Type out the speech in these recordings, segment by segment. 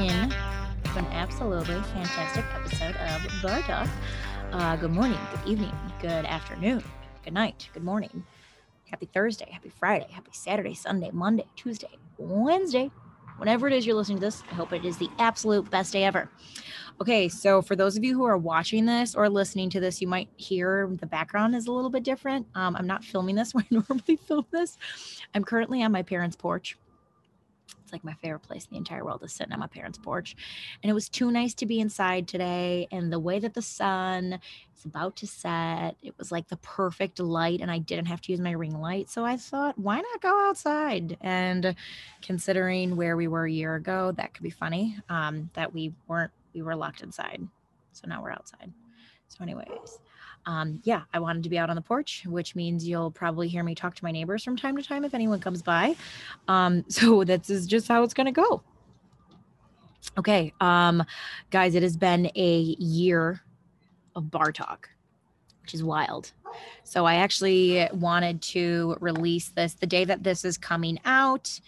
in to an absolutely fantastic episode of Bar Talk. Uh, good morning, good evening, good afternoon, good night, good morning. Happy Thursday, happy Friday, happy Saturday, Sunday, Monday, Tuesday, Wednesday, whenever it is you're listening to this. I hope it is the absolute best day ever. Okay, so for those of you who are watching this or listening to this, you might hear the background is a little bit different. Um, I'm not filming this where I normally film this. I'm currently on my parents' porch. It's like my favorite place in the entire world is sitting on my parents' porch. And it was too nice to be inside today. And the way that the sun is about to set, it was like the perfect light. And I didn't have to use my ring light. So I thought, why not go outside? And considering where we were a year ago, that could be funny um, that we weren't we were locked inside. So now we're outside. So, anyways, um, yeah, I wanted to be out on the porch, which means you'll probably hear me talk to my neighbors from time to time if anyone comes by. Um, so this is just how it's gonna go. Okay, um, guys, it has been a year of bar talk, which is wild. So I actually wanted to release this the day that this is coming out.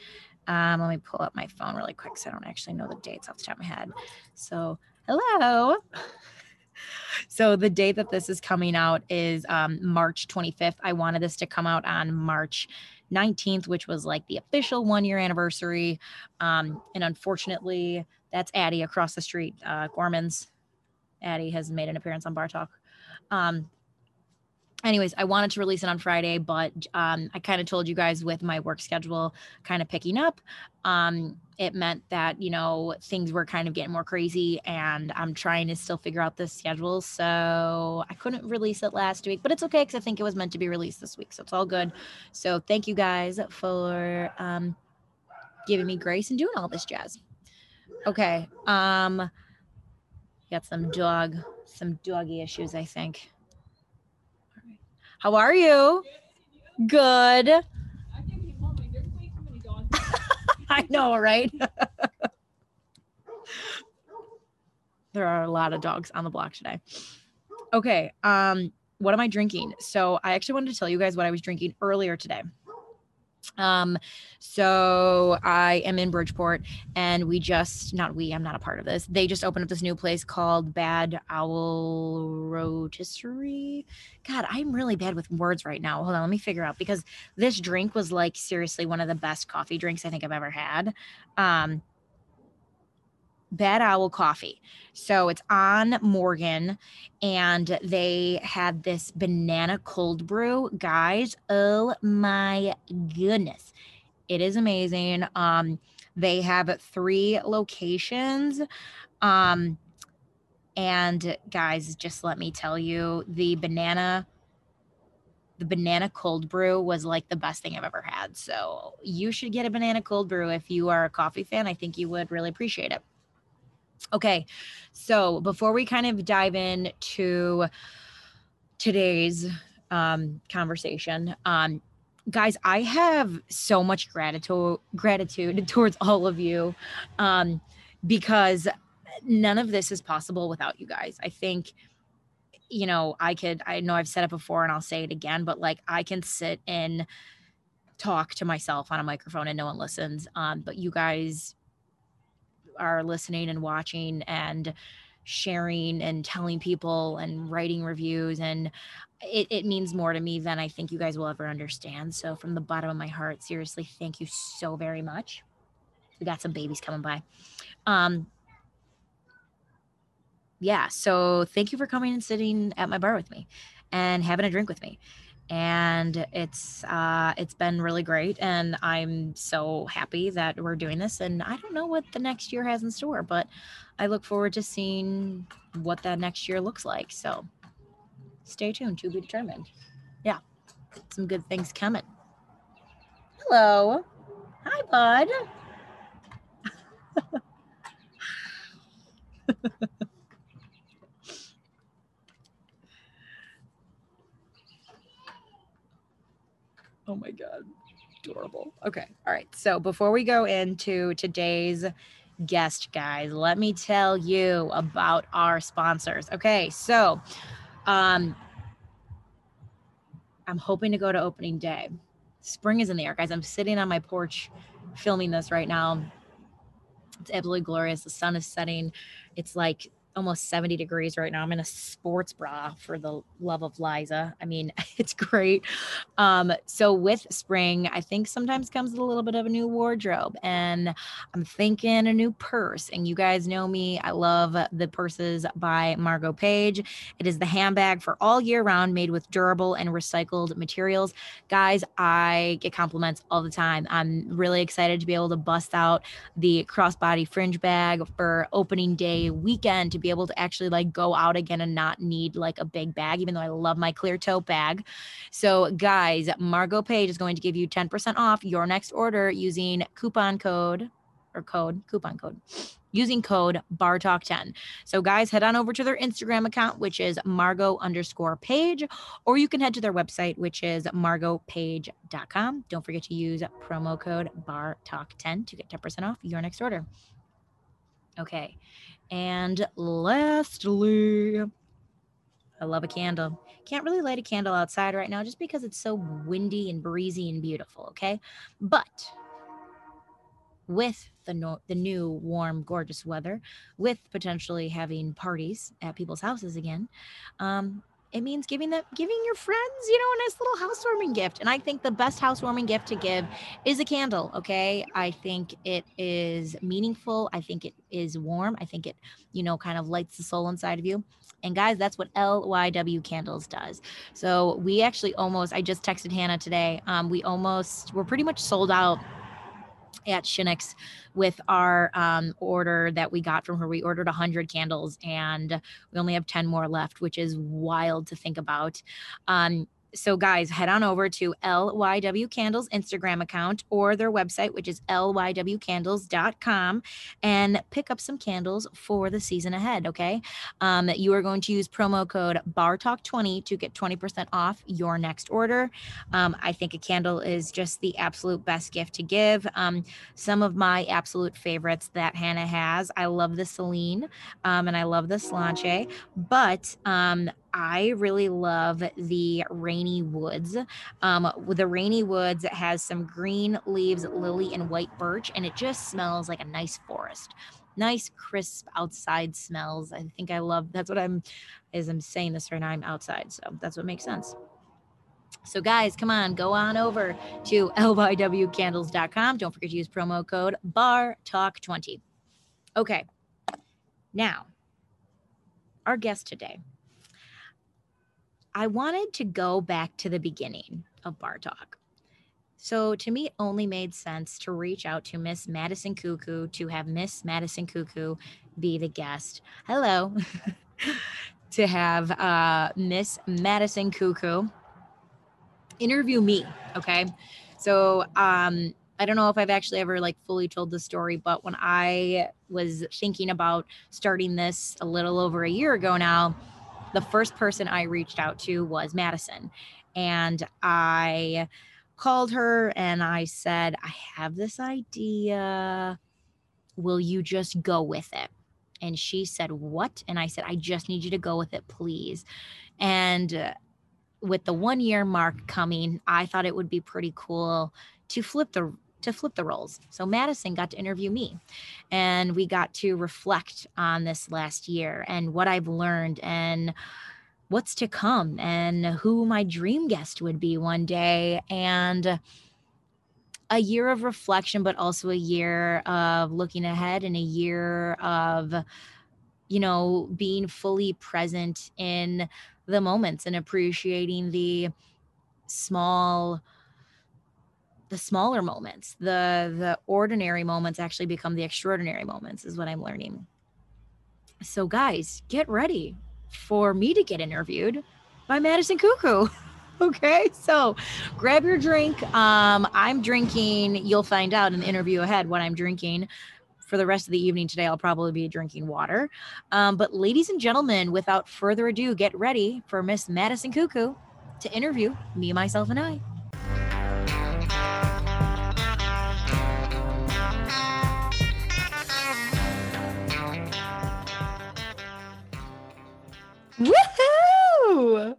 Um, let me pull up my phone really quick so I don't actually know the dates off the top of my head. So, hello. so, the date that this is coming out is um, March 25th. I wanted this to come out on March 19th, which was like the official one year anniversary. Um, and unfortunately, that's Addie across the street, uh, Gorman's. Addie has made an appearance on Bar Talk. Um, anyways, I wanted to release it on Friday, but um, I kind of told you guys with my work schedule kind of picking up, um, it meant that, you know, things were kind of getting more crazy and I'm trying to still figure out the schedule. So I couldn't release it last week, but it's okay because I think it was meant to be released this week. So it's all good. So thank you guys for um, giving me grace and doing all this jazz. Okay. Um, got some dog, some doggy issues, I think. How are you? Good. I know, right? there are a lot of dogs on the block today. Okay. Um, what am I drinking? So I actually wanted to tell you guys what I was drinking earlier today. Um, so I am in Bridgeport and we just not we, I'm not a part of this. They just opened up this new place called Bad Owl Rotisserie. God, I'm really bad with words right now. Hold on, let me figure out because this drink was like seriously one of the best coffee drinks I think I've ever had. Um Bad Owl Coffee. So it's on Morgan, and they had this banana cold brew. Guys, oh my goodness. It is amazing. Um, they have three locations. Um, and guys, just let me tell you, the banana the banana cold brew was like the best thing I've ever had. So you should get a banana cold brew if you are a coffee fan. I think you would really appreciate it. Okay, so before we kind of dive into today's um, conversation, um, guys, I have so much gratitude gratitude towards all of you um, because none of this is possible without you guys. I think you know I could I know I've said it before and I'll say it again, but like I can sit and talk to myself on a microphone and no one listens. Um, but you guys are listening and watching and sharing and telling people and writing reviews and it, it means more to me than i think you guys will ever understand. So from the bottom of my heart seriously thank you so very much. We got some babies coming by. Um yeah so thank you for coming and sitting at my bar with me and having a drink with me and it's uh, it's been really great and i'm so happy that we're doing this and i don't know what the next year has in store but i look forward to seeing what that next year looks like so stay tuned to be determined. Yeah some good things coming. Hello. Hi bud Oh my God. Adorable. Okay. All right. So before we go into today's guest, guys, let me tell you about our sponsors. Okay. So, um, I'm hoping to go to opening day. Spring is in the air, guys. I'm sitting on my porch filming this right now. It's absolutely glorious. The sun is setting. It's like almost 70 degrees right now. I'm in a sports bra for the love of Liza. I mean, it's great. Um, so with spring, I think sometimes comes a little bit of a new wardrobe and I'm thinking a new purse. And you guys know me. I love the purses by Margot Page. It is the handbag for all year round made with durable and recycled materials. Guys, I get compliments all the time. I'm really excited to be able to bust out the crossbody fringe bag for opening day weekend to be able to actually like go out again and not need like a big bag, even though I love my clear tote bag. So, guys, Margot Page is going to give you 10% off your next order using coupon code or code, coupon code using code bartalk10 so guys head on over to their instagram account which is margot underscore page or you can head to their website which is margotpage.com don't forget to use promo code bartalk10 to get 10% off your next order. Okay and lastly, I love a candle. Can't really light a candle outside right now just because it's so windy and breezy and beautiful, okay? But with the no- the new warm gorgeous weather with potentially having parties at people's houses again um, it means giving them giving your friends you know a nice little housewarming gift. And i think the best housewarming gift to give is a candle okay? I think it is meaningful. I think it is warm. I think it you know kind of lights the soul inside of you. And guys that's what lyw candles does. So we actually almost i just texted hannah today um, we almost we're pretty much sold out at Shinix with our um, order that we got from her. We ordered 100 candles and we only have 10 more left, which is wild to think about. Um, so guys head on over to lyw candles instagram account or their website which is lywcandles.com and pick up some candles for the season ahead okay? Um, you are going to use promo code bartalk20 to get 20% off your next order. Um, i think a candle is just the absolute best gift to give. Um, some of my absolute favorites that hannah has i love the celine um, and i love the Sláinte but um, I really love the Rainy Woods. Um, the Rainy Woods has some green leaves, lily, and white birch, and it just smells like a nice forest. Nice, crisp outside smells. I think I love that's what I'm as I'm saying this right now. I'm outside, so that's what makes sense. So, guys, come on, go on over to lywcandles.com. Don't forget to use promo code BAR Talk20. Okay, now our guest today I wanted to go back to the beginning of Bar Talk. So to me, it only made sense to reach out to Miss Madison Cuckoo to have Miss Madison Cuckoo be the guest. Hello. to have uh, Miss Madison Cuckoo interview me. Okay. So um, I don't know if I've actually ever like fully told the story, but when I was thinking about starting this a little over a year ago now, the first person I reached out to was Madison. And I called her and I said, I have this idea. Will you just go with it? And she said, What? And I said, I just need you to go with it, please. And uh, with the one year mark coming, I thought it would be pretty cool to flip the to flip the roles. So Madison got to interview me and we got to reflect on this last year and what I've learned and what's to come and who my dream guest would be one day and a year of reflection but also a year of looking ahead and a year of you know being fully present in the moments and appreciating the small the smaller moments the the ordinary moments actually become the extraordinary moments is what i'm learning. So guys get ready for me to get interviewed by madison cuckoo okay? So grab your drink. Um i'm drinking you'll find out in the interview ahead what i'm drinking. For the rest of the evening today i'll probably be drinking water. Um, but ladies and gentlemen without further ado get ready for miss madison cuckoo to interview me myself and i Woohoo!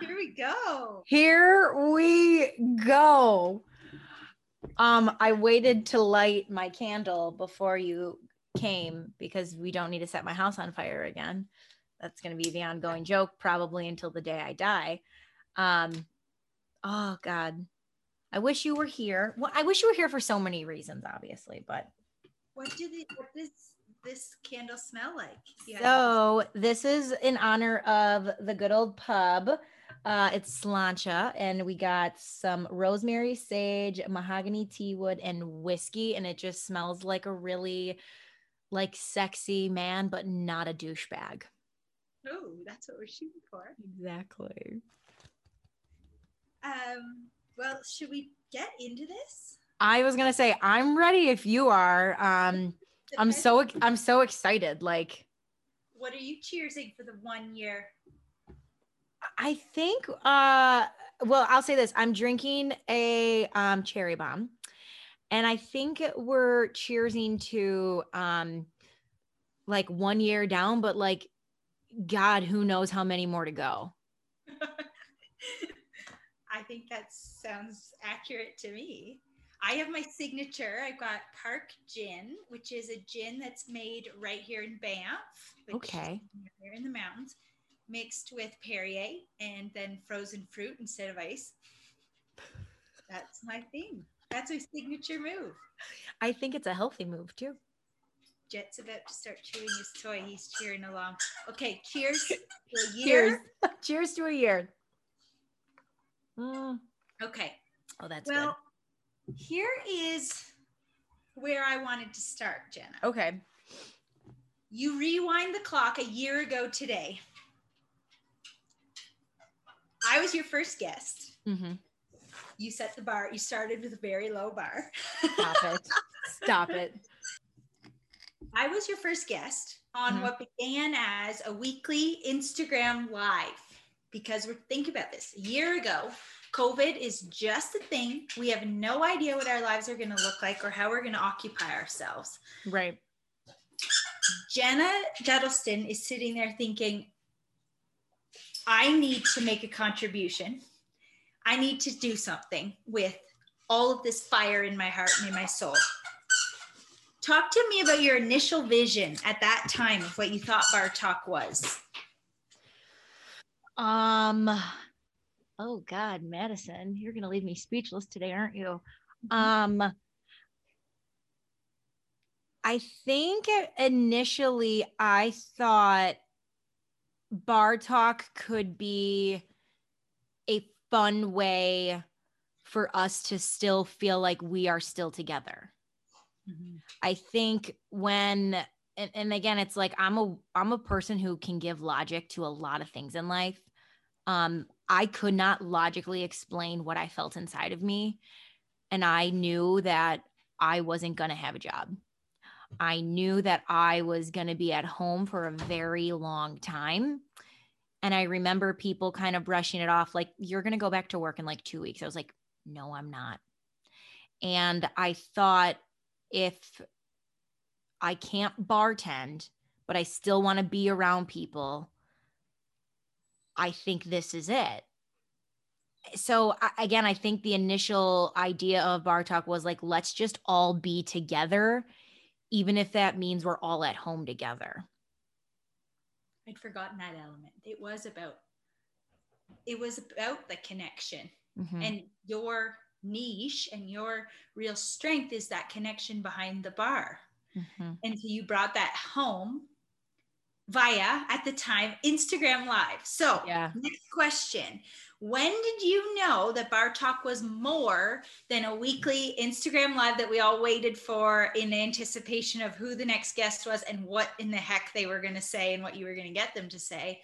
Here we go. Here we go. Um, I waited to light my candle before you came because we don't need to set my house on fire again. That's going to be the ongoing joke probably until the day I die. Um, oh God, I wish you were here. Well, I wish you were here for so many reasons, obviously, but what did it, what does this candle smell like? Yeah. So this is in honor of the good old pub. Uh, it's Sláinte, and we got some rosemary, sage, mahogany tea wood, and whiskey, and it just smells like a really like sexy man, but not a douchebag. Oh, that's what we're shooting for. Exactly. Um, well, should we get into this? I was gonna say I'm ready if you are. Um, I'm so I'm so excited. Like, what are you cheersing for the one year? I think. Uh, well, I'll say this: I'm drinking a um, cherry bomb, and I think we're cheersing to um, like one year down, but like, God, who knows how many more to go. I think that sounds accurate to me. I have my signature. I've got Park Gin, which is a gin that's made right here in Banff. Okay. Here in the mountains, mixed with Perrier and then frozen fruit instead of ice. That's my thing. That's my signature move. I think it's a healthy move too. Jet's about to start chewing his toy. He's cheering along. Okay, cheers to a year. Cheers. cheers to a year. Mm. Okay. Oh, that's well. Good. Here is where I wanted to start, Jenna. Okay. You rewind the clock a year ago today. I was your first guest. Mm-hmm. You set the bar. You started with a very low bar. Stop it. Stop it. I was your first guest on mm-hmm. what began as a weekly Instagram live because we're think about this. A year ago, COVID is just a thing. We have no idea what our lives are going to look like or how we're going to occupy ourselves. Right. Jenna Duddleston is sitting there thinking, I need to make a contribution. I need to do something with all of this fire in my heart and in my soul. Talk to me about your initial vision at that time of what you thought Bar Talk was. Um, oh God, Madison, you're gonna leave me speechless today, aren't you? Mm-hmm. Um, I think initially I thought bar talk could be a fun way for us to still feel like we are still together. Mm-hmm. I think when and, and again it's like I'm a I'm a person who can give logic to a lot of things in life um, I could not logically explain what I felt inside of me. And I knew that I wasn't going to have a job. I knew that I was going to be at home for a very long time. And I remember people kind of brushing it off like, you're going to go back to work in like two weeks. I was like, no, I'm not. And I thought if I can't bartend, but I still want to be around people, I think this is it. So again, I think the initial idea of Bar Talk was like, let's just all be together, even if that means we're all at home together. I'd forgotten that element. It was about it was about the connection mm-hmm. and your niche and your real strength is that connection behind the bar. Mm-hmm. And so you brought that home via at the time Instagram Live. So, yeah. next question. When did you know that Bar Talk was more than a weekly Instagram Live that we all waited for in anticipation of who the next guest was and what in the heck they were going to say and what you were going to get them to say?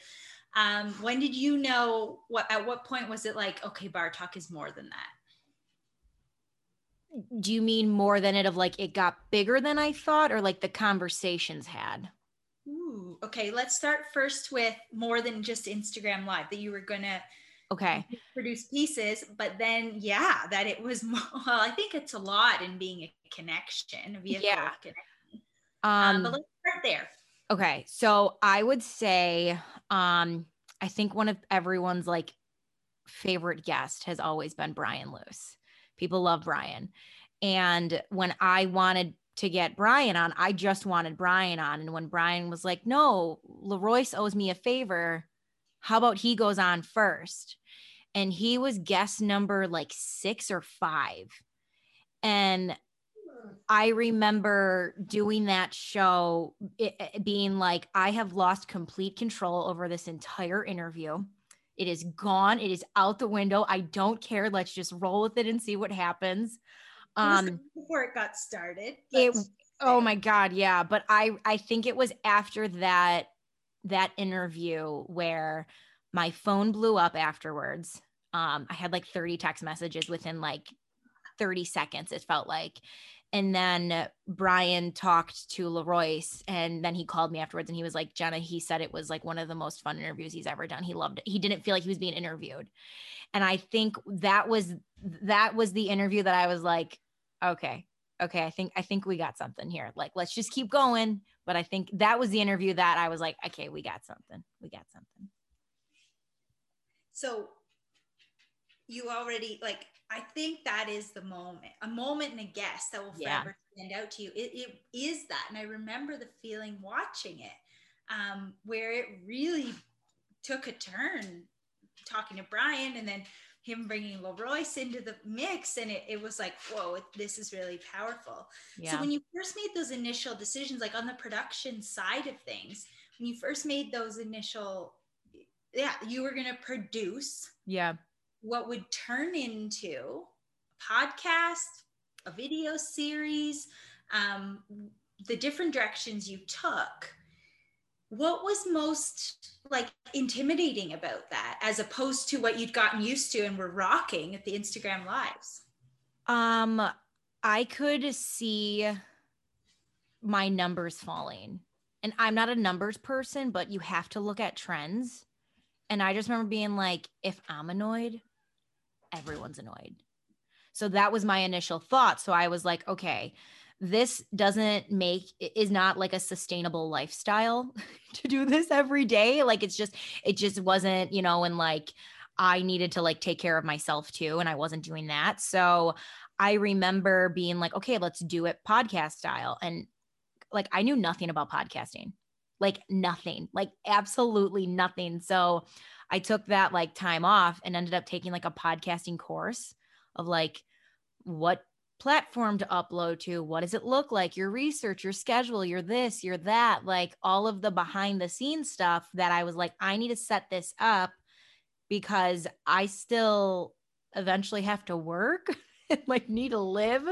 Um, when did you know what at what point was it like, okay, Bar Talk is more than that? Do you mean more than it of like it got bigger than I thought or like the conversations had? Ooh, okay. Let's start first with more than just Instagram Live that you were gonna okay produce pieces, but then yeah, that it was more, well. I think it's a lot in being a connection, a vehicle yeah. connection. Um, um, but let's start there. Okay, so I would say, um, I think one of everyone's like favorite guest has always been Brian Luce. People love Brian. And when I wanted to get Brian on, I just wanted Brian on. And when Brian was like, no, Leroyce owes me a favor, how about he goes on first? And he was guest number like six or five. And I remember doing that show it, it being like, I have lost complete control over this entire interview. It is gone. It is out the window. I don't care. Let's just roll with it and see what happens. Um, before it got started. It, oh my God. Yeah. But I, I think it was after that, that interview where my phone blew up afterwards. Um, I had like 30 text messages within like 30 seconds, it felt like and then Brian talked to Leroyce and then he called me afterwards and he was like, Jenna, he said it was like one of the most fun interviews he's ever done. He loved it. He didn't feel like he was being interviewed. And I think that was that was the interview that I was like, okay, okay, I think I think we got something here. Like, let's just keep going. But I think that was the interview that I was like, okay, we got something. We got something. So you already like I think that is the moment, a moment and a guest that will forever yeah. stand out to you. It, it is that. And I remember the feeling watching it um, where it really took a turn talking to Brian and then him bringing Leroyce into the mix. And it, it was like, whoa, this is really powerful. Yeah. So when you first made those initial decisions, like on the production side of things, when you first made those initial, yeah, you were going to produce. Yeah what would turn into a podcast, a video series, um, the different directions you took. What was most like intimidating about that as opposed to what you'd gotten used to and were rocking at the Instagram lives? Um, I could see my numbers falling. And I'm not a numbers person, but you have to look at trends. And I just remember being like, if I'm annoyed, everyone's annoyed. So that was my initial thought. So I was like, okay, this doesn't make is not like a sustainable lifestyle to do this every day. Like it's just it just wasn't, you know, and like I needed to like take care of myself too and I wasn't doing that. So I remember being like, okay, let's do it podcast style and like I knew nothing about podcasting. Like nothing. Like absolutely nothing. So I took that like time off and ended up taking like a podcasting course of like what platform to upload to, what does it look like, your research, your schedule, your this, your that, like all of the behind the scenes stuff that I was like, I need to set this up because I still eventually have to work like need to live.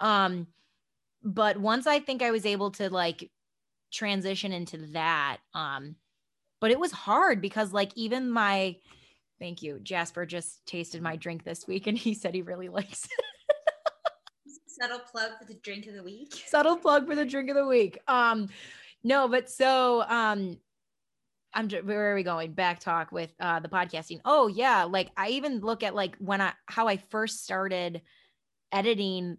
Um, but once I think I was able to like transition into that, um, but it was hard because like even my thank you jasper just tasted my drink this week and he said he really likes it subtle plug for the drink of the week? Subtle plug for the drink of the week. Um no but so um i'm where are we going? Back talk with uh the podcasting. Oh yeah like i even look at like when i how i first started editing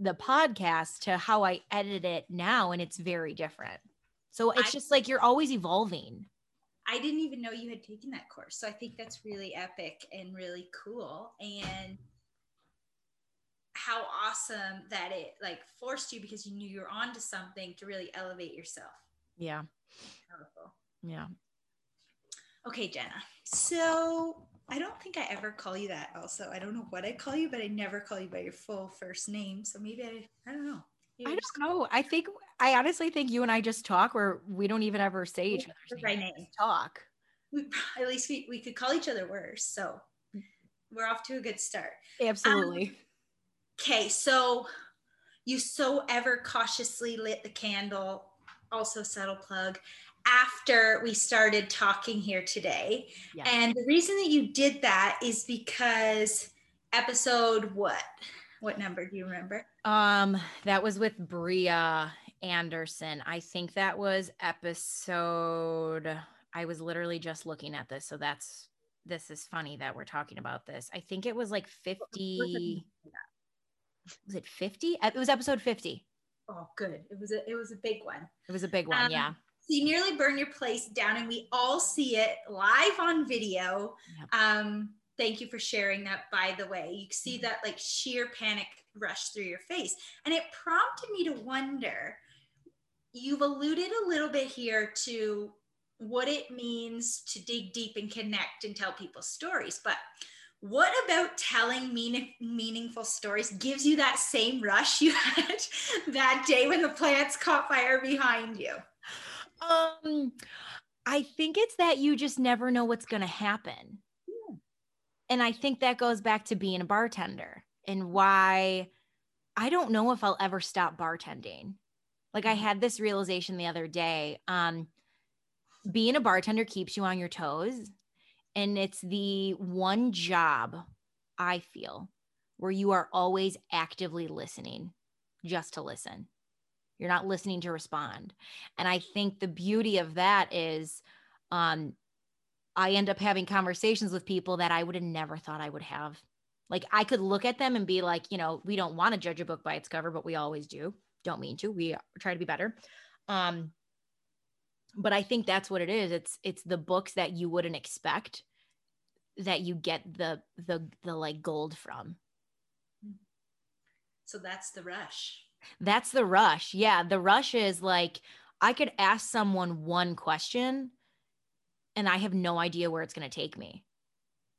the podcast to how i edit it now and it's very different. So it's I, just like you're always evolving. I didn't even know you had taken that course. So I think that's really epic and really cool. And how awesome that it like forced you because you knew you're onto something to really elevate yourself. Yeah. Powerful. Yeah. Okay, Jenna. So I don't think I ever call you that also. I don't know what I call you, but I never call you by your full first name. So maybe I I don't know. I don't know. I think I honestly think you and I just talk where we don't even ever say each other's right name. Talk. We, at least we, we could call each other worse. So we're off to a good start. Absolutely. Um, okay, so you so ever cautiously lit the candle, also subtle plug, after we started talking here today. Yeah. And the reason that you did that is because episode what? What number do you remember? Um, that was with Bria Anderson. I think that was episode. I was literally just looking at this, so that's this is funny that we're talking about this. I think it was like 50 was it 50? It was episode 50. Oh, good. It was a it was a big one. It was a big one, um, yeah. So you nearly burn your place down, and we all see it live on video. Yep. Um, thank you for sharing that by the way you see that like sheer panic rush through your face. And it prompted me to wonder you've alluded a little bit here to what it means to dig deep and connect and tell people stories. But what about telling mean, meaningful stories gives you that same rush you had that day when the plants caught fire behind you? Um, I think it's that you just never know what's going to happen. Yeah. And I think that goes back to being a bartender and why I don't know if I'll ever stop bartending. Like I mm-hmm. had this realization the other day. Um, being a bartender keeps you on your toes. And it's the one job I feel where you are always actively listening just to listen. You're not listening to respond. And I think the beauty of that is um, I end up having conversations with people that I would have never thought I would have. Like I could look at them and be like, you know, we don't want to judge a book by its cover, but we always do. Don't mean to. We try to be better. Um, but I think that's what it is. It's it's the books that you wouldn't expect that you get the the the like gold from. So that's the rush. That's the rush. Yeah, the rush is like I could ask someone one question and I have no idea where it's going to take me.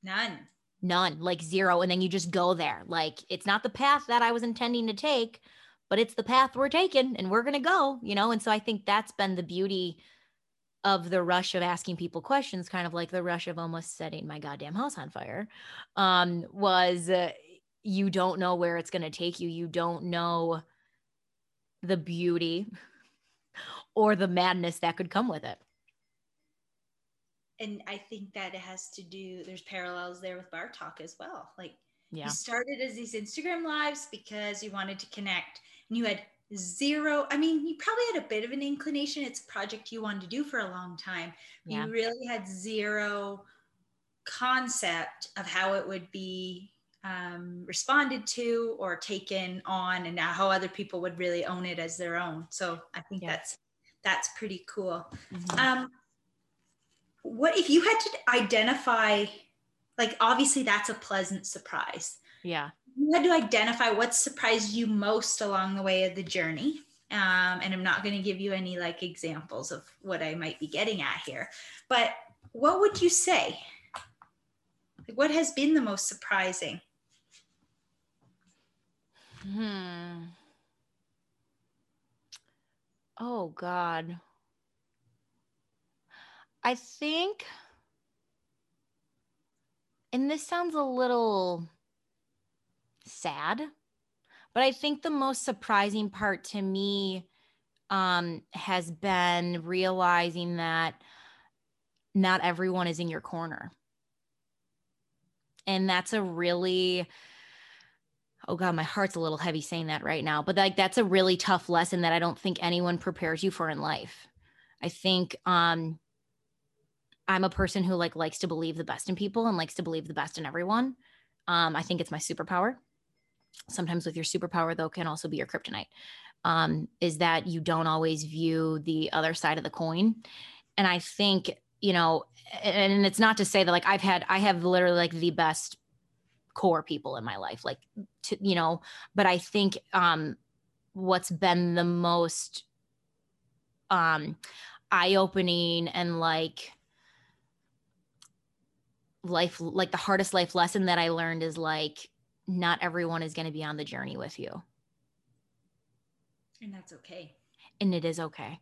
None. None, like zero and then you just go there. Like it's not the path that I was intending to take, but it's the path we're taking and we're going to go, you know? And so I think that's been the beauty of the rush of asking people questions, kind of like the rush of almost setting my goddamn house on fire, um, was uh, you don't know where it's going to take you. You don't know the beauty or the madness that could come with it. And I think that it has to do, there's parallels there with bar talk as well. Like yeah. you started as these Instagram lives because you wanted to connect and you had zero i mean you probably had a bit of an inclination it's a project you wanted to do for a long time yeah. you really had zero concept of how it would be um, responded to or taken on and how other people would really own it as their own so i think yeah. that's that's pretty cool mm-hmm. um, what if you had to identify like obviously that's a pleasant surprise yeah you had to identify what surprised you most along the way of the journey. Um, and I'm not going to give you any like examples of what I might be getting at here, but what would you say? Like, what has been the most surprising? Hmm. Oh, God. I think, and this sounds a little sad. But I think the most surprising part to me um, has been realizing that not everyone is in your corner. And that's a really, oh God, my heart's a little heavy saying that right now, but like that's a really tough lesson that I don't think anyone prepares you for in life. I think um, I'm a person who like likes to believe the best in people and likes to believe the best in everyone. Um, I think it's my superpower sometimes with your superpower though can also be your kryptonite um, is that you don't always view the other side of the coin. And i think you know and it's not to say that like i've had i have literally like the best core people in my life like to, you know but i think um what's been the most um eye-opening and like life like the hardest life lesson that i learned is like not everyone is going to be on the journey with you. And that's okay. And it is okay.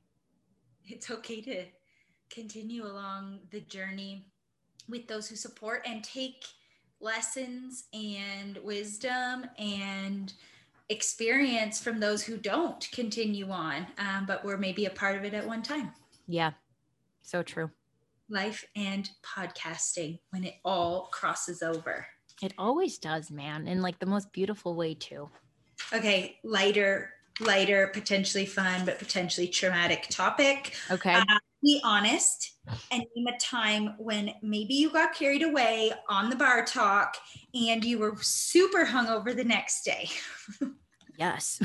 It's okay to continue along the journey with those who support and take lessons and wisdom and experience from those who don't continue on, um, but were maybe a part of it at one time. Yeah, so true. Life and podcasting when it all crosses over. It always does, man. In like the most beautiful way, too. Okay, lighter, lighter, potentially fun, but potentially traumatic topic. Okay. Uh, be honest and name a time when maybe you got carried away on the bar talk and you were super hungover the next day. yes.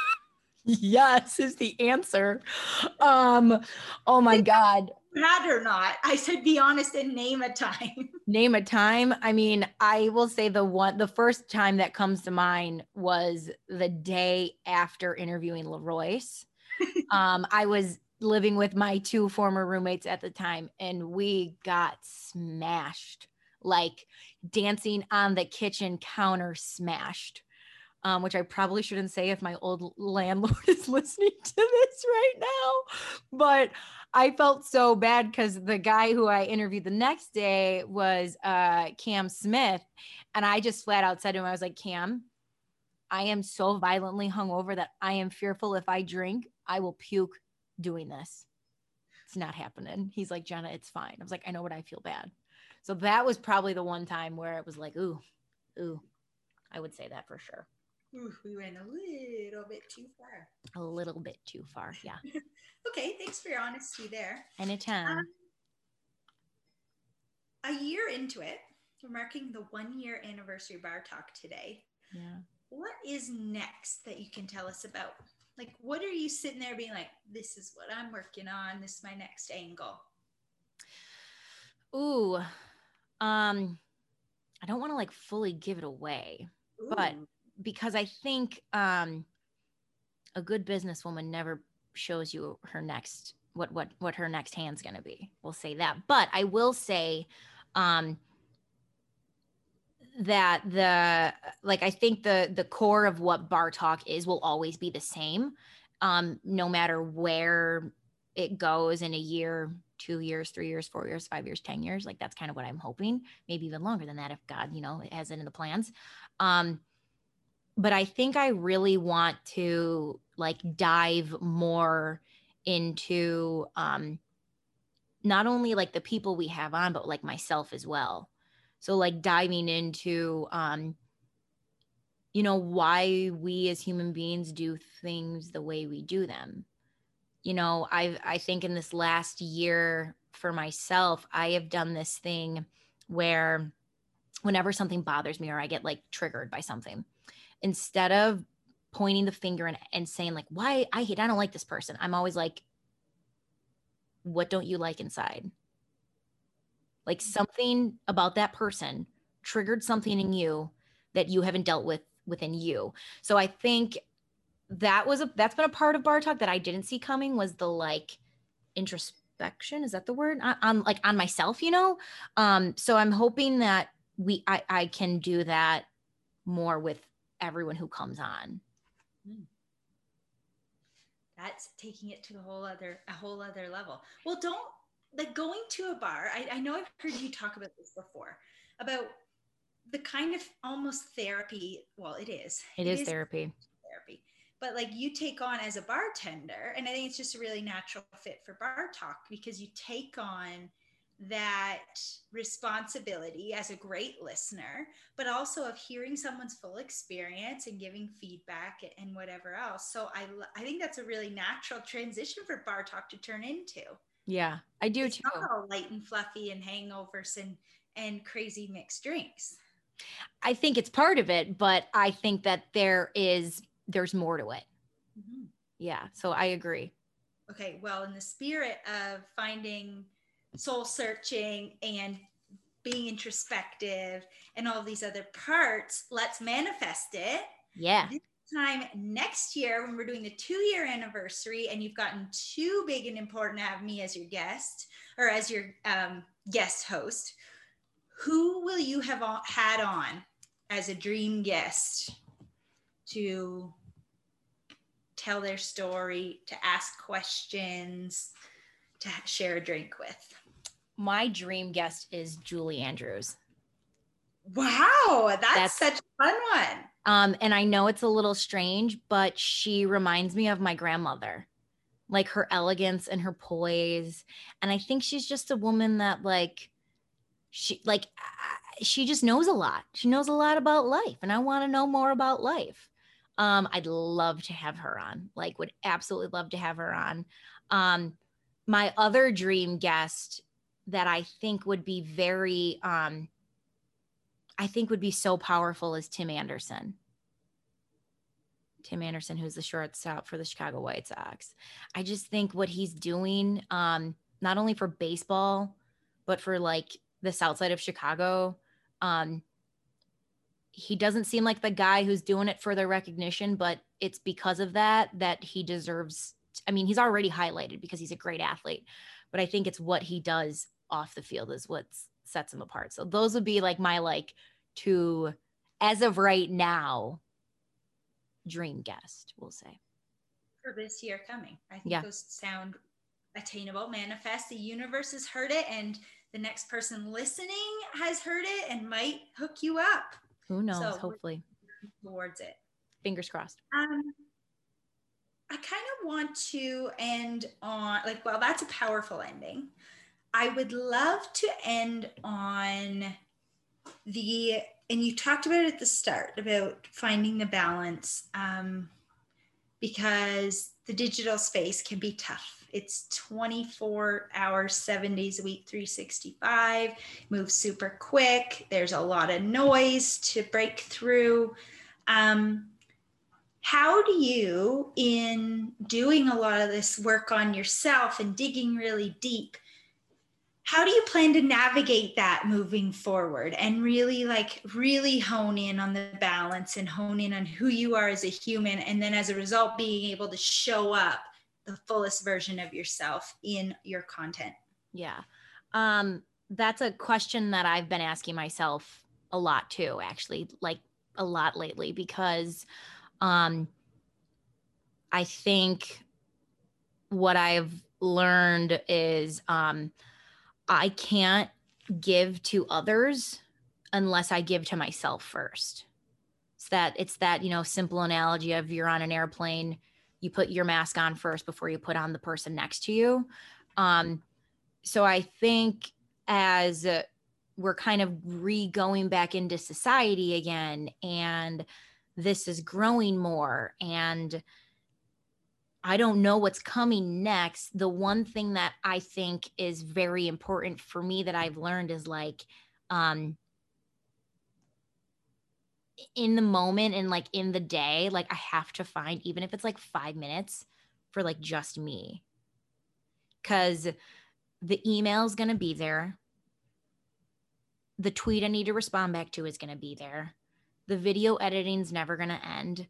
yes is the answer. Um, oh my God. Had or not. I said be honest and name a time. Name a time. I mean, I will say the one the first time that comes to mind was the day after interviewing Leroyce. um, I was living with my two former roommates at the time, and we got smashed, like dancing on the kitchen counter, smashed. Um, which I probably shouldn't say if my old landlord is listening to this right now. But I felt so bad because the guy who I interviewed the next day was uh, Cam Smith. And I just flat out said to him, I was like, Cam, I am so violently hungover that I am fearful if I drink, I will puke doing this. It's not happening. He's like, Jenna, it's fine. I was like, I know, but I feel bad. So that was probably the one time where it was like, ooh, ooh, I would say that for sure. Ooh, we went a little bit too far. A little bit too far. Yeah. okay. Thanks for your honesty there. Anytime. Um, a year into it, we're marking the one year anniversary bar talk today. Yeah. What is next that you can tell us about? Like, what are you sitting there being like, this is what I'm working on, this is my next angle? Ooh, um, I don't want to like fully give it away, Ooh. but because I think um a good businesswoman never shows you her next what what what her next hand's going to be. We'll say that. But I will say um that the like I think the the core of what bar talk is will always be the same um no matter where it goes in a year, 2 years, 3 years, 4 years, 5 years, 10 years. Like that's kind of what I'm hoping, maybe even longer than that if God, you know, has it in the plans. Um but I think I really want to like dive more into um not only like the people we have on but like myself as well. So like diving into um you know why we as human beings do things the way we do them. You know, I I think in this last year for myself, I have done this thing where whenever something bothers me or I get like triggered by something, instead of pointing the finger and, and saying like why i hate i don't like this person. I'm always like what don't you like inside? Like something about that person triggered something in you that you haven't dealt with within you. So i think that was a that's been a part of bar talk that i didn't see coming was the like introspection. Is that the word? On, on like on myself you know? Um so i'm hoping that we i i can do that more with everyone who comes on. Hmm. That's taking it to a whole other a whole other level. Well, don't like going to a bar. I, I know I've heard you talk about this before about the kind of almost therapy. Well, it is. it, it is, is therapy. Therapy. But like you take on as a bartender, and I think it's just a really natural fit for bar talk because you take on that responsibility as a great listener, but also of hearing someone's full experience and giving feedback and whatever else. So I, I think that's a really natural transition for bar talk to turn into. Yeah, I do it's too. Not all light and fluffy and hangovers and and crazy mixed drinks. I think it's part of it, but I think that there is there's more to it. Mm-hmm. Yeah, so I agree. Okay, well, in the spirit of finding soul searching and being introspective and all these other parts, let's manifest it. Yeah. This time next year, when we're doing the two year anniversary, and you've gotten too big and important to have me as your guest or as your um, guest host, who will you have had on as a dream guest to tell their story, to ask questions, to share a drink with? My dream guest is Julie Andrews. Wow, that's, that's such a fun one. Um, and I know it's a little strange, but she reminds me of my grandmother, like her elegance and her poise. And I think she's just a woman that, like, she like she just knows a lot. She knows a lot about life, and I want to know more about life. Um, I'd love to have her on. Like, would absolutely love to have her on. Um, my other dream guest that I think would be very, um, I think would be so powerful is Tim Anderson. Tim Anderson, who's the shortstop for the Chicago White Sox. I just think what he's doing, um, not only for baseball, but for like the south side of Chicago. Um, he doesn't seem like the guy who's doing it for the recognition, but it's because of that that he deserves. I mean, he's already highlighted because he's a great athlete, but I think it's what he does off the field is what sets him apart. So those would be like my like two, as of right now, dream guest, we'll say. For this year coming. I think Yeah. those sound attainable, manifest. The universe has heard it, and the next person listening has heard it and might hook you up Who knows? So- Hopefully, towards it. fingers crossed. Um, I kind of want to end on like, well, that's a powerful ending. I would love to end on the, and you talked about it at the start about finding the balance, um, because the digital space can be tough. It's 24 hours, seven days a week, 365, moves super quick. There's a lot of noise to break through. Um, how do you in doing a lot of this work on yourself and digging really deep how do you plan to navigate that moving forward and really like really hone in on the balance and hone in on who you are as a human and then as a result being able to show up the fullest version of yourself in your content Yeah. Um, that's a question that I've been asking myself a lot too, actually, like a lot lately, because um I think what I've learned is um I can't give to others unless I give to myself first. It's that it's that, you know, simple analogy of you're on an airplane, you put your mask on first before you put on the person next to you. Um so I think as uh, we're kind of re going back into society again, and this is growing more, and I don't know what's coming next. The one thing that I think is very important for me that I've learned is like, um, in the moment and like in the day, like I have to find, even if it's like five minutes for like just me. Cause the email is going to be there. The tweet I need to respond back to is going to be there. The video editing is never going to end.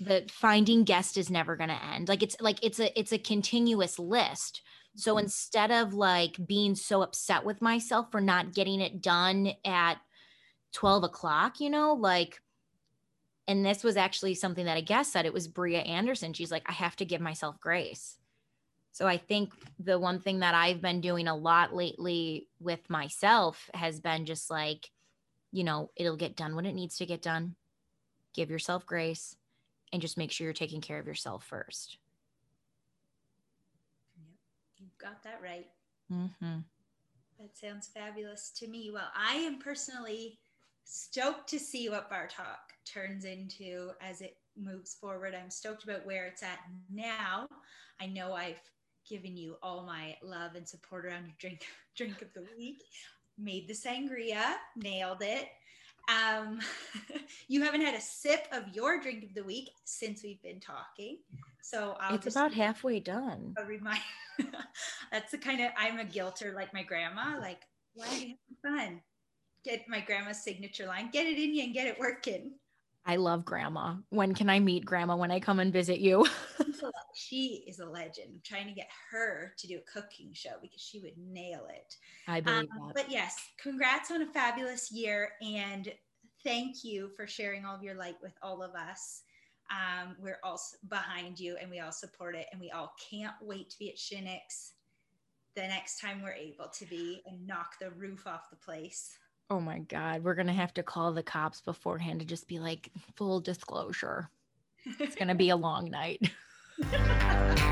The finding guest is never going to end. Like it's like it's a it's a continuous list. So mm-hmm. instead of like being so upset with myself for not getting it done at 12 o'clock, you know, like and this was actually something that a guest said. It was Bria Anderson. She's like, I have to give myself grace. So I think the one thing that I've been doing a lot lately with myself has been just like, you know, it'll get done when it needs to get done. Give yourself grace and just make sure you're taking care of yourself first. you've got that right Mm-hmm. That sounds fabulous to me. Well, I am personally stoked to see what Bar Talk turns into as it moves forward. I'm stoked about where it's at now. I know I've given you all my love and support around your drink drink of the week. Made the sangria, nailed it. Um, you haven't had a sip of your drink of the week since we've been talking, so I'll It's about halfway done. a remind that's the kind of I'm a guilter like my grandma. Like, why are you having fun? Get my grandma's signature line, get it in you and get it working. I love grandma. When can I meet grandma when I come and visit you? she is a legend. I'm trying to get her to do a cooking show because she would nail it. I Um, believe that. but yes, congrats on a fabulous year and thank you for sharing all of your light with all of us. Um, we're all behind you and we all support it and we all can't wait to be at Shinnick's the next time we're able to be and knock the roof off the place. Oh my God. We're going to have to call the cops beforehand to just be like, full disclosure. It's going to be a long night.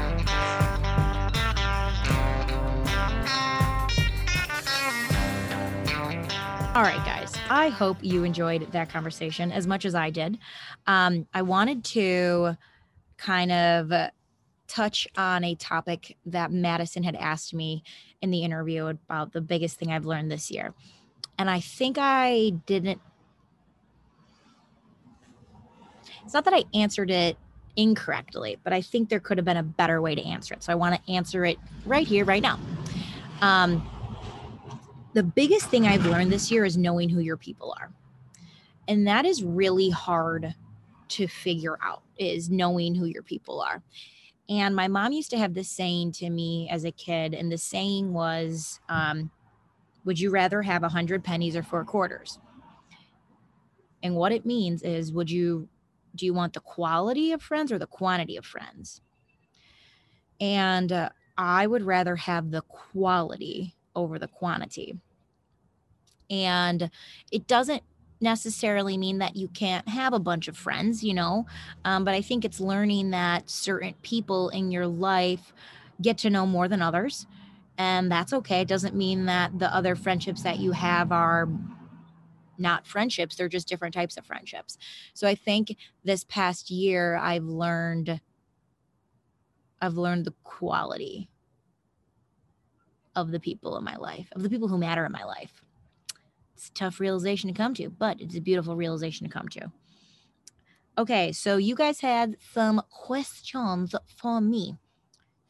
All right, guys. I hope you enjoyed that conversation as much as I did. Um, I wanted to kind of touch on a topic that Madison had asked me in the interview about the biggest thing I've learned this year. And I think I didn't. It's not that I answered it incorrectly, but I think there could have been a better way to answer it. So I want to answer it right here, right now. Um, the biggest thing I've learned this year is knowing who your people are. And that is really hard to figure out is knowing who your people are. And my mom used to have this saying to me as a kid, and the saying was, um, Would you rather have a hundred pennies or four quarters? And what it means is, would you do you want the quality of friends or the quantity of friends? And uh, I would rather have the quality over the quantity. And it doesn't necessarily mean that you can't have a bunch of friends, you know, um, but I think it's learning that certain people in your life get to know more than others. And that's okay. It doesn't mean that the other friendships that you have are not friendships, they're just different types of friendships. So I think this past year I've learned I've learned the quality of the people in my life, of the people who matter in my life. It's a tough realization to come to, but it's a beautiful realization to come to. Okay, so you guys had some questions for me.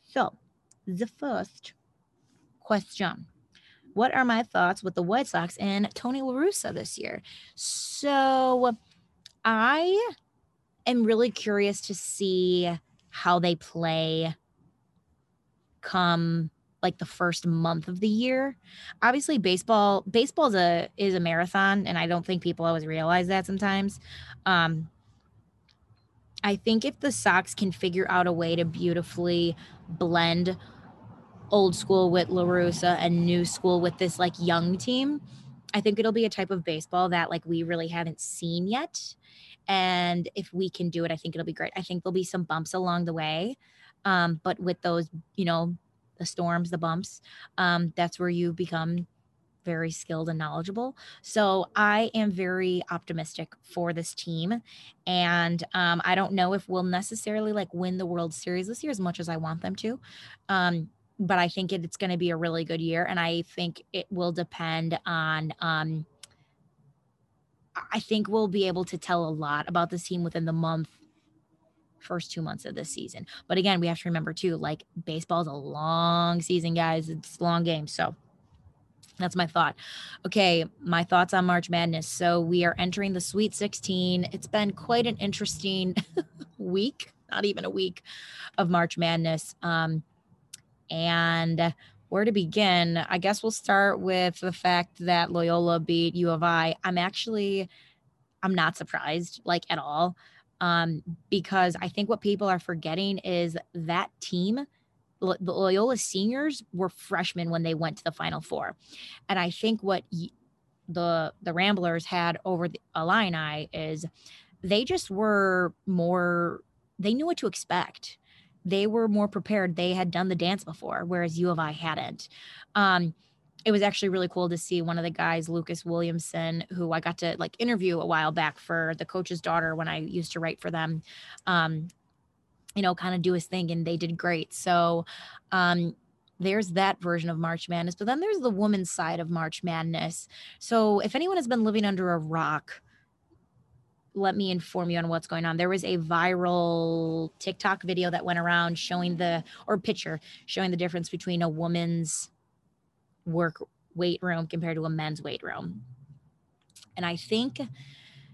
So, the first question What are my thoughts with the White Sox and Tony La Russa this year? So, I am really curious to see how they play come like the first month of the year. Obviously, baseball baseball is a is a marathon, and I don't think people always realize that sometimes. Um, I think if the Sox can figure out a way to beautifully blend old school with La Russa and new school with this like young team, I think it'll be a type of baseball that like we really haven't seen yet. And if we can do it, I think it'll be great. I think there'll be some bumps along the way. Um, but with those, you know, the storms, the bumps, um, that's where you become very skilled and knowledgeable. So I am very optimistic for this team. And um, I don't know if we'll necessarily like win the World Series this year as much as I want them to. Um, but I think it, it's going to be a really good year. And I think it will depend on, um, I think we'll be able to tell a lot about this team within the month first two months of this season. But again, we have to remember too, like baseball's a long season, guys. It's a long game. So that's my thought. Okay, my thoughts on March Madness. So we are entering the Sweet 16. It's been quite an interesting week, not even a week of March Madness. Um, and where to begin? I guess we'll start with the fact that Loyola beat U of I. I'm actually, I'm not surprised, like at all um, because I think what people are forgetting is that team, the Loyola seniors, were freshmen when they went to the Final Four, and I think what the the Ramblers had over the Illini is they just were more. They knew what to expect. They were more prepared. They had done the dance before, whereas U of I hadn't. Um, it was actually really cool to see one of the guys, Lucas Williamson, who I got to like interview a while back for the coach's daughter when I used to write for them. Um, you know, kind of do his thing, and they did great. So, um, there's that version of March Madness, but then there's the woman's side of March Madness. So, if anyone has been living under a rock, let me inform you on what's going on. There was a viral TikTok video that went around showing the or picture showing the difference between a woman's work weight room compared to a men's weight room. And I think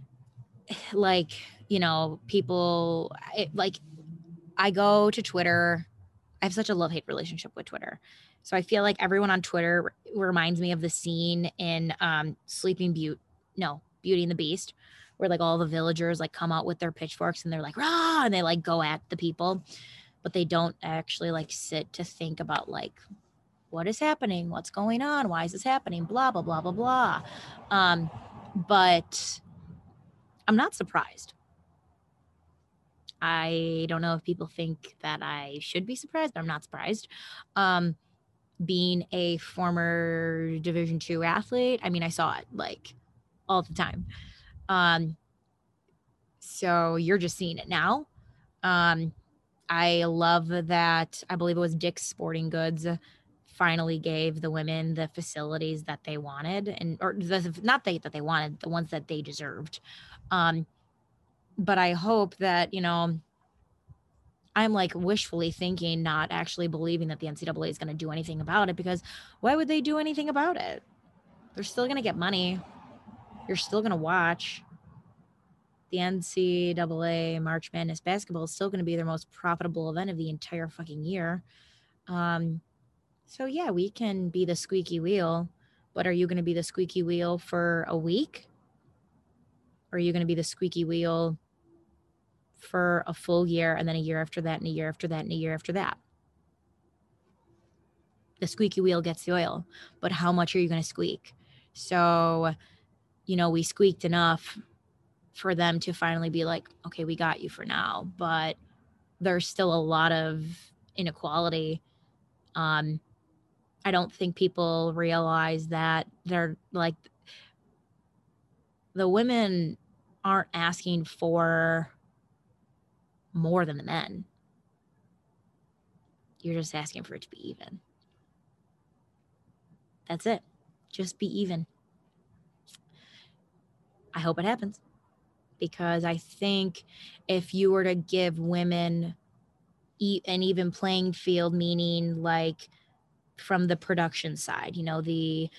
like, you know, people it, like I go to Twitter. I have such a love-hate relationship with Twitter. So I feel like everyone on Twitter reminds me of the scene in um, Sleeping Beauty, no, Beauty and the Beast, where like all the villagers like come out with their pitchforks and they're like rah and they like go at the people, but they don't actually like sit to think about like what is happening? What's going on? Why is this happening? Blah, blah, blah, blah, blah. Um, but I'm not surprised. I don't know if people think that I should be surprised, but I'm not surprised. Um, being a former Division two athlete, I mean, I saw it like all the time. Um, so you're just seeing it now. Um, I love that. I believe it was Dick's Sporting Goods finally gave the women the facilities that they wanted and or the, not they that they wanted the ones that they deserved um but i hope that you know I'm like wishfully thinking, not actually believing that the NCAA is going to do anything about it because why would they do anything about it? They're still going to get money. You're still going to watch. The NCAA March Madness basketball is still going to be their most profitable event of the entire fucking year. Um, so yeah, we can be the squeaky wheel, but are you going to be the squeaky wheel for a week? Or are you going to be the squeaky wheel for a full year and then a year after that and a year after that and a year after that? The squeaky wheel gets the oil, but how much are you going to squeak? So, you know, we squeaked enough for them to finally be like, okay, we got you for now, but there's still a lot of inequality. Um, I don't think people realize that they're like the women aren't asking for more than the men. You're just asking for it to be even. That's it. Just be even. I hope it happens. Because I think if you were to give women an even playing field, meaning like from the production side, you know, the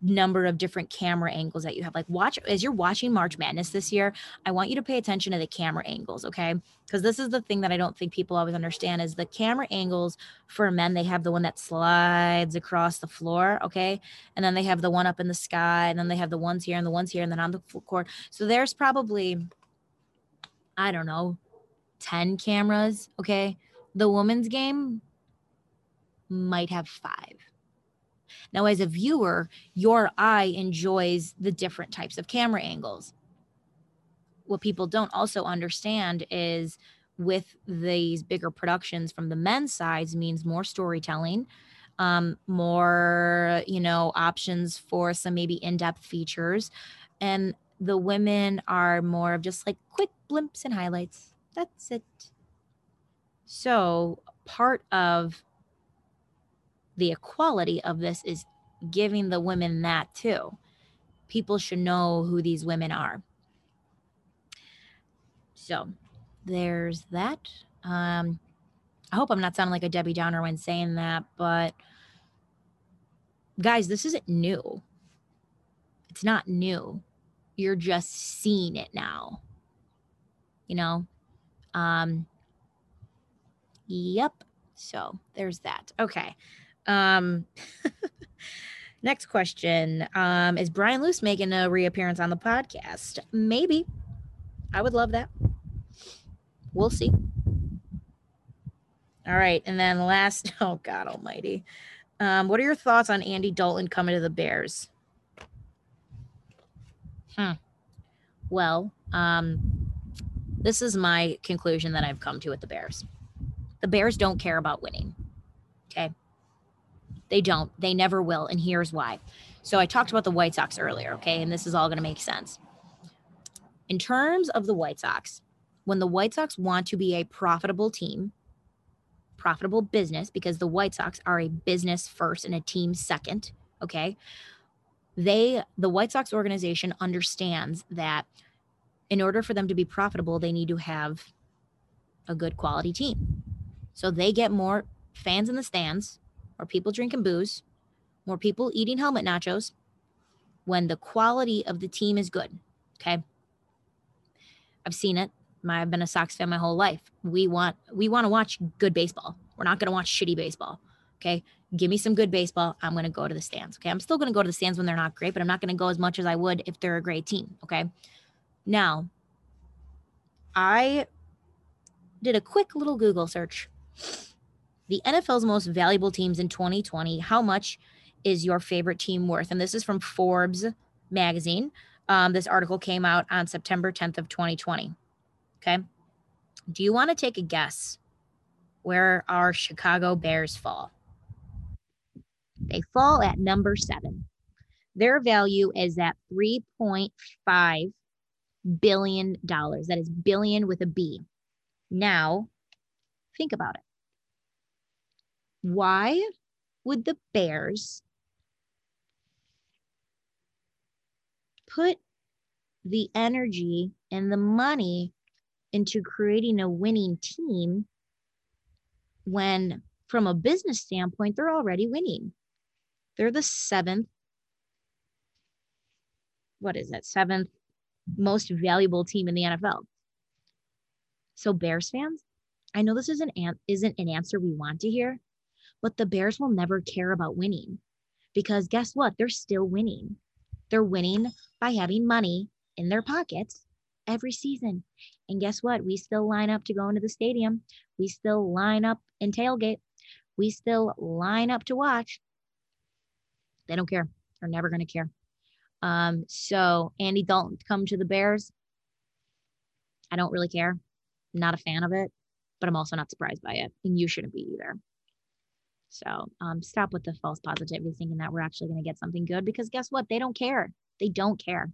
number of different camera angles that you have. Like watch as you're watching March Madness this year, I want you to pay attention to the camera angles, okay? Because this is the thing that I don't think people always understand is the camera angles for men, they have the one that slides across the floor, okay? And then they have the one up in the sky, and then they have the ones here and the ones here and then on the court. So there's probably I don't know, 10 cameras, okay? The women's game might have 5 now, as a viewer, your eye enjoys the different types of camera angles. What people don't also understand is with these bigger productions from the men's sides means more storytelling, um, more, you know, options for some maybe in depth features. And the women are more of just like quick blimps and highlights. That's it. So, part of the equality of this is giving the women that too. People should know who these women are. So there's that. Um, I hope I'm not sounding like a Debbie Downer when saying that, but guys, this isn't new. It's not new. You're just seeing it now. You know? Um, yep. So there's that. Okay. Um, next question. Um, is Brian Luce making a reappearance on the podcast? Maybe. I would love that. We'll see. All right. And then last, oh God almighty. Um, what are your thoughts on Andy Dalton coming to the Bears? Hmm. Well, um, this is my conclusion that I've come to with the Bears. The Bears don't care about winning. Okay. They don't. They never will. And here's why. So I talked about the White Sox earlier, okay? And this is all going to make sense. In terms of the White Sox, when the White Sox want to be a profitable team, profitable business, because the White Sox are a business first and a team second, okay? They, the White Sox organization understands that in order for them to be profitable, they need to have a good quality team. So they get more fans in the stands more people drinking booze, more people eating helmet nachos when the quality of the team is good. Okay. I've seen it. My, I've been a Sox fan my whole life. We want we want to watch good baseball. We're not going to watch shitty baseball. Okay. Give me some good baseball. I'm going to go to the stands. Okay. I'm still going to go to the stands when they're not great, but I'm not going to go as much as I would if they're a great team. Okay. Now, I did a quick little Google search the NFL's most valuable teams in 2020. How much is your favorite team worth? And this is from Forbes magazine. Um, this article came out on September 10th of 2020. Okay. Do you want to take a guess where our Chicago Bears fall? They fall at number seven. Their value is at $3.5 billion. That is billion with a B. Now, think about it. Why would the Bears put the energy and the money into creating a winning team when from a business standpoint, they're already winning. They're the seventh, what is it, seventh most valuable team in the NFL. So, Bears fans, I know this isn't, an, isn't an answer we want to hear, but the Bears will never care about winning because guess what? They're still winning. They're winning by having money in their pockets every season. And guess what? We still line up to go into the stadium. We still line up and tailgate. We still line up to watch. They don't care. They're never going to care. Um, so Andy Dalton come to the Bears. I don't really care. I'm not a fan of it, but I'm also not surprised by it. And you shouldn't be either. So um, stop with the false positivity thinking that we're actually going to get something good because guess what? They don't care. They don't care.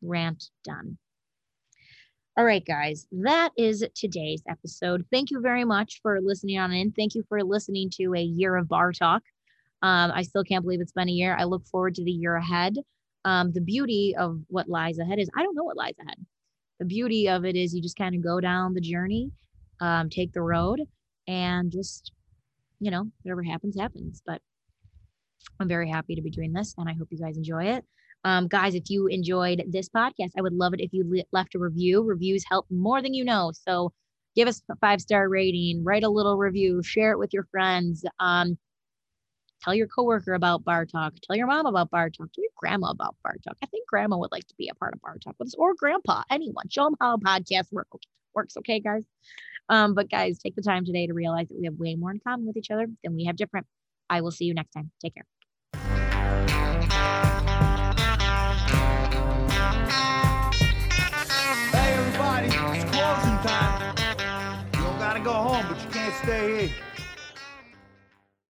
Rant done. All right, guys, that is today's episode. Thank you very much for listening on in. Thank you for listening to a year of bar talk. Um, I still can't believe it's been a year. I look forward to the year ahead. Um, the beauty of what lies ahead is I don't know what lies ahead. The beauty of it is you just kind of go down the journey, um, take the road, and just, you know, whatever happens, happens. But I'm very happy to be doing this, and I hope you guys enjoy it. Um, guys, if you enjoyed this podcast, I would love it if you left a review. Reviews help more than you know. So give us a five star rating, write a little review, share it with your friends. Um, Tell your coworker about Bar Talk. Tell your mom about Bar Talk. Tell your grandma about Bar Talk. I think grandma would like to be a part of Bar Talk with us or grandpa, anyone. Show them how podcast work, works. Okay, guys. Um, but guys, take the time today to realize that we have way more in common with each other than we have different. I will see you next time. Take care.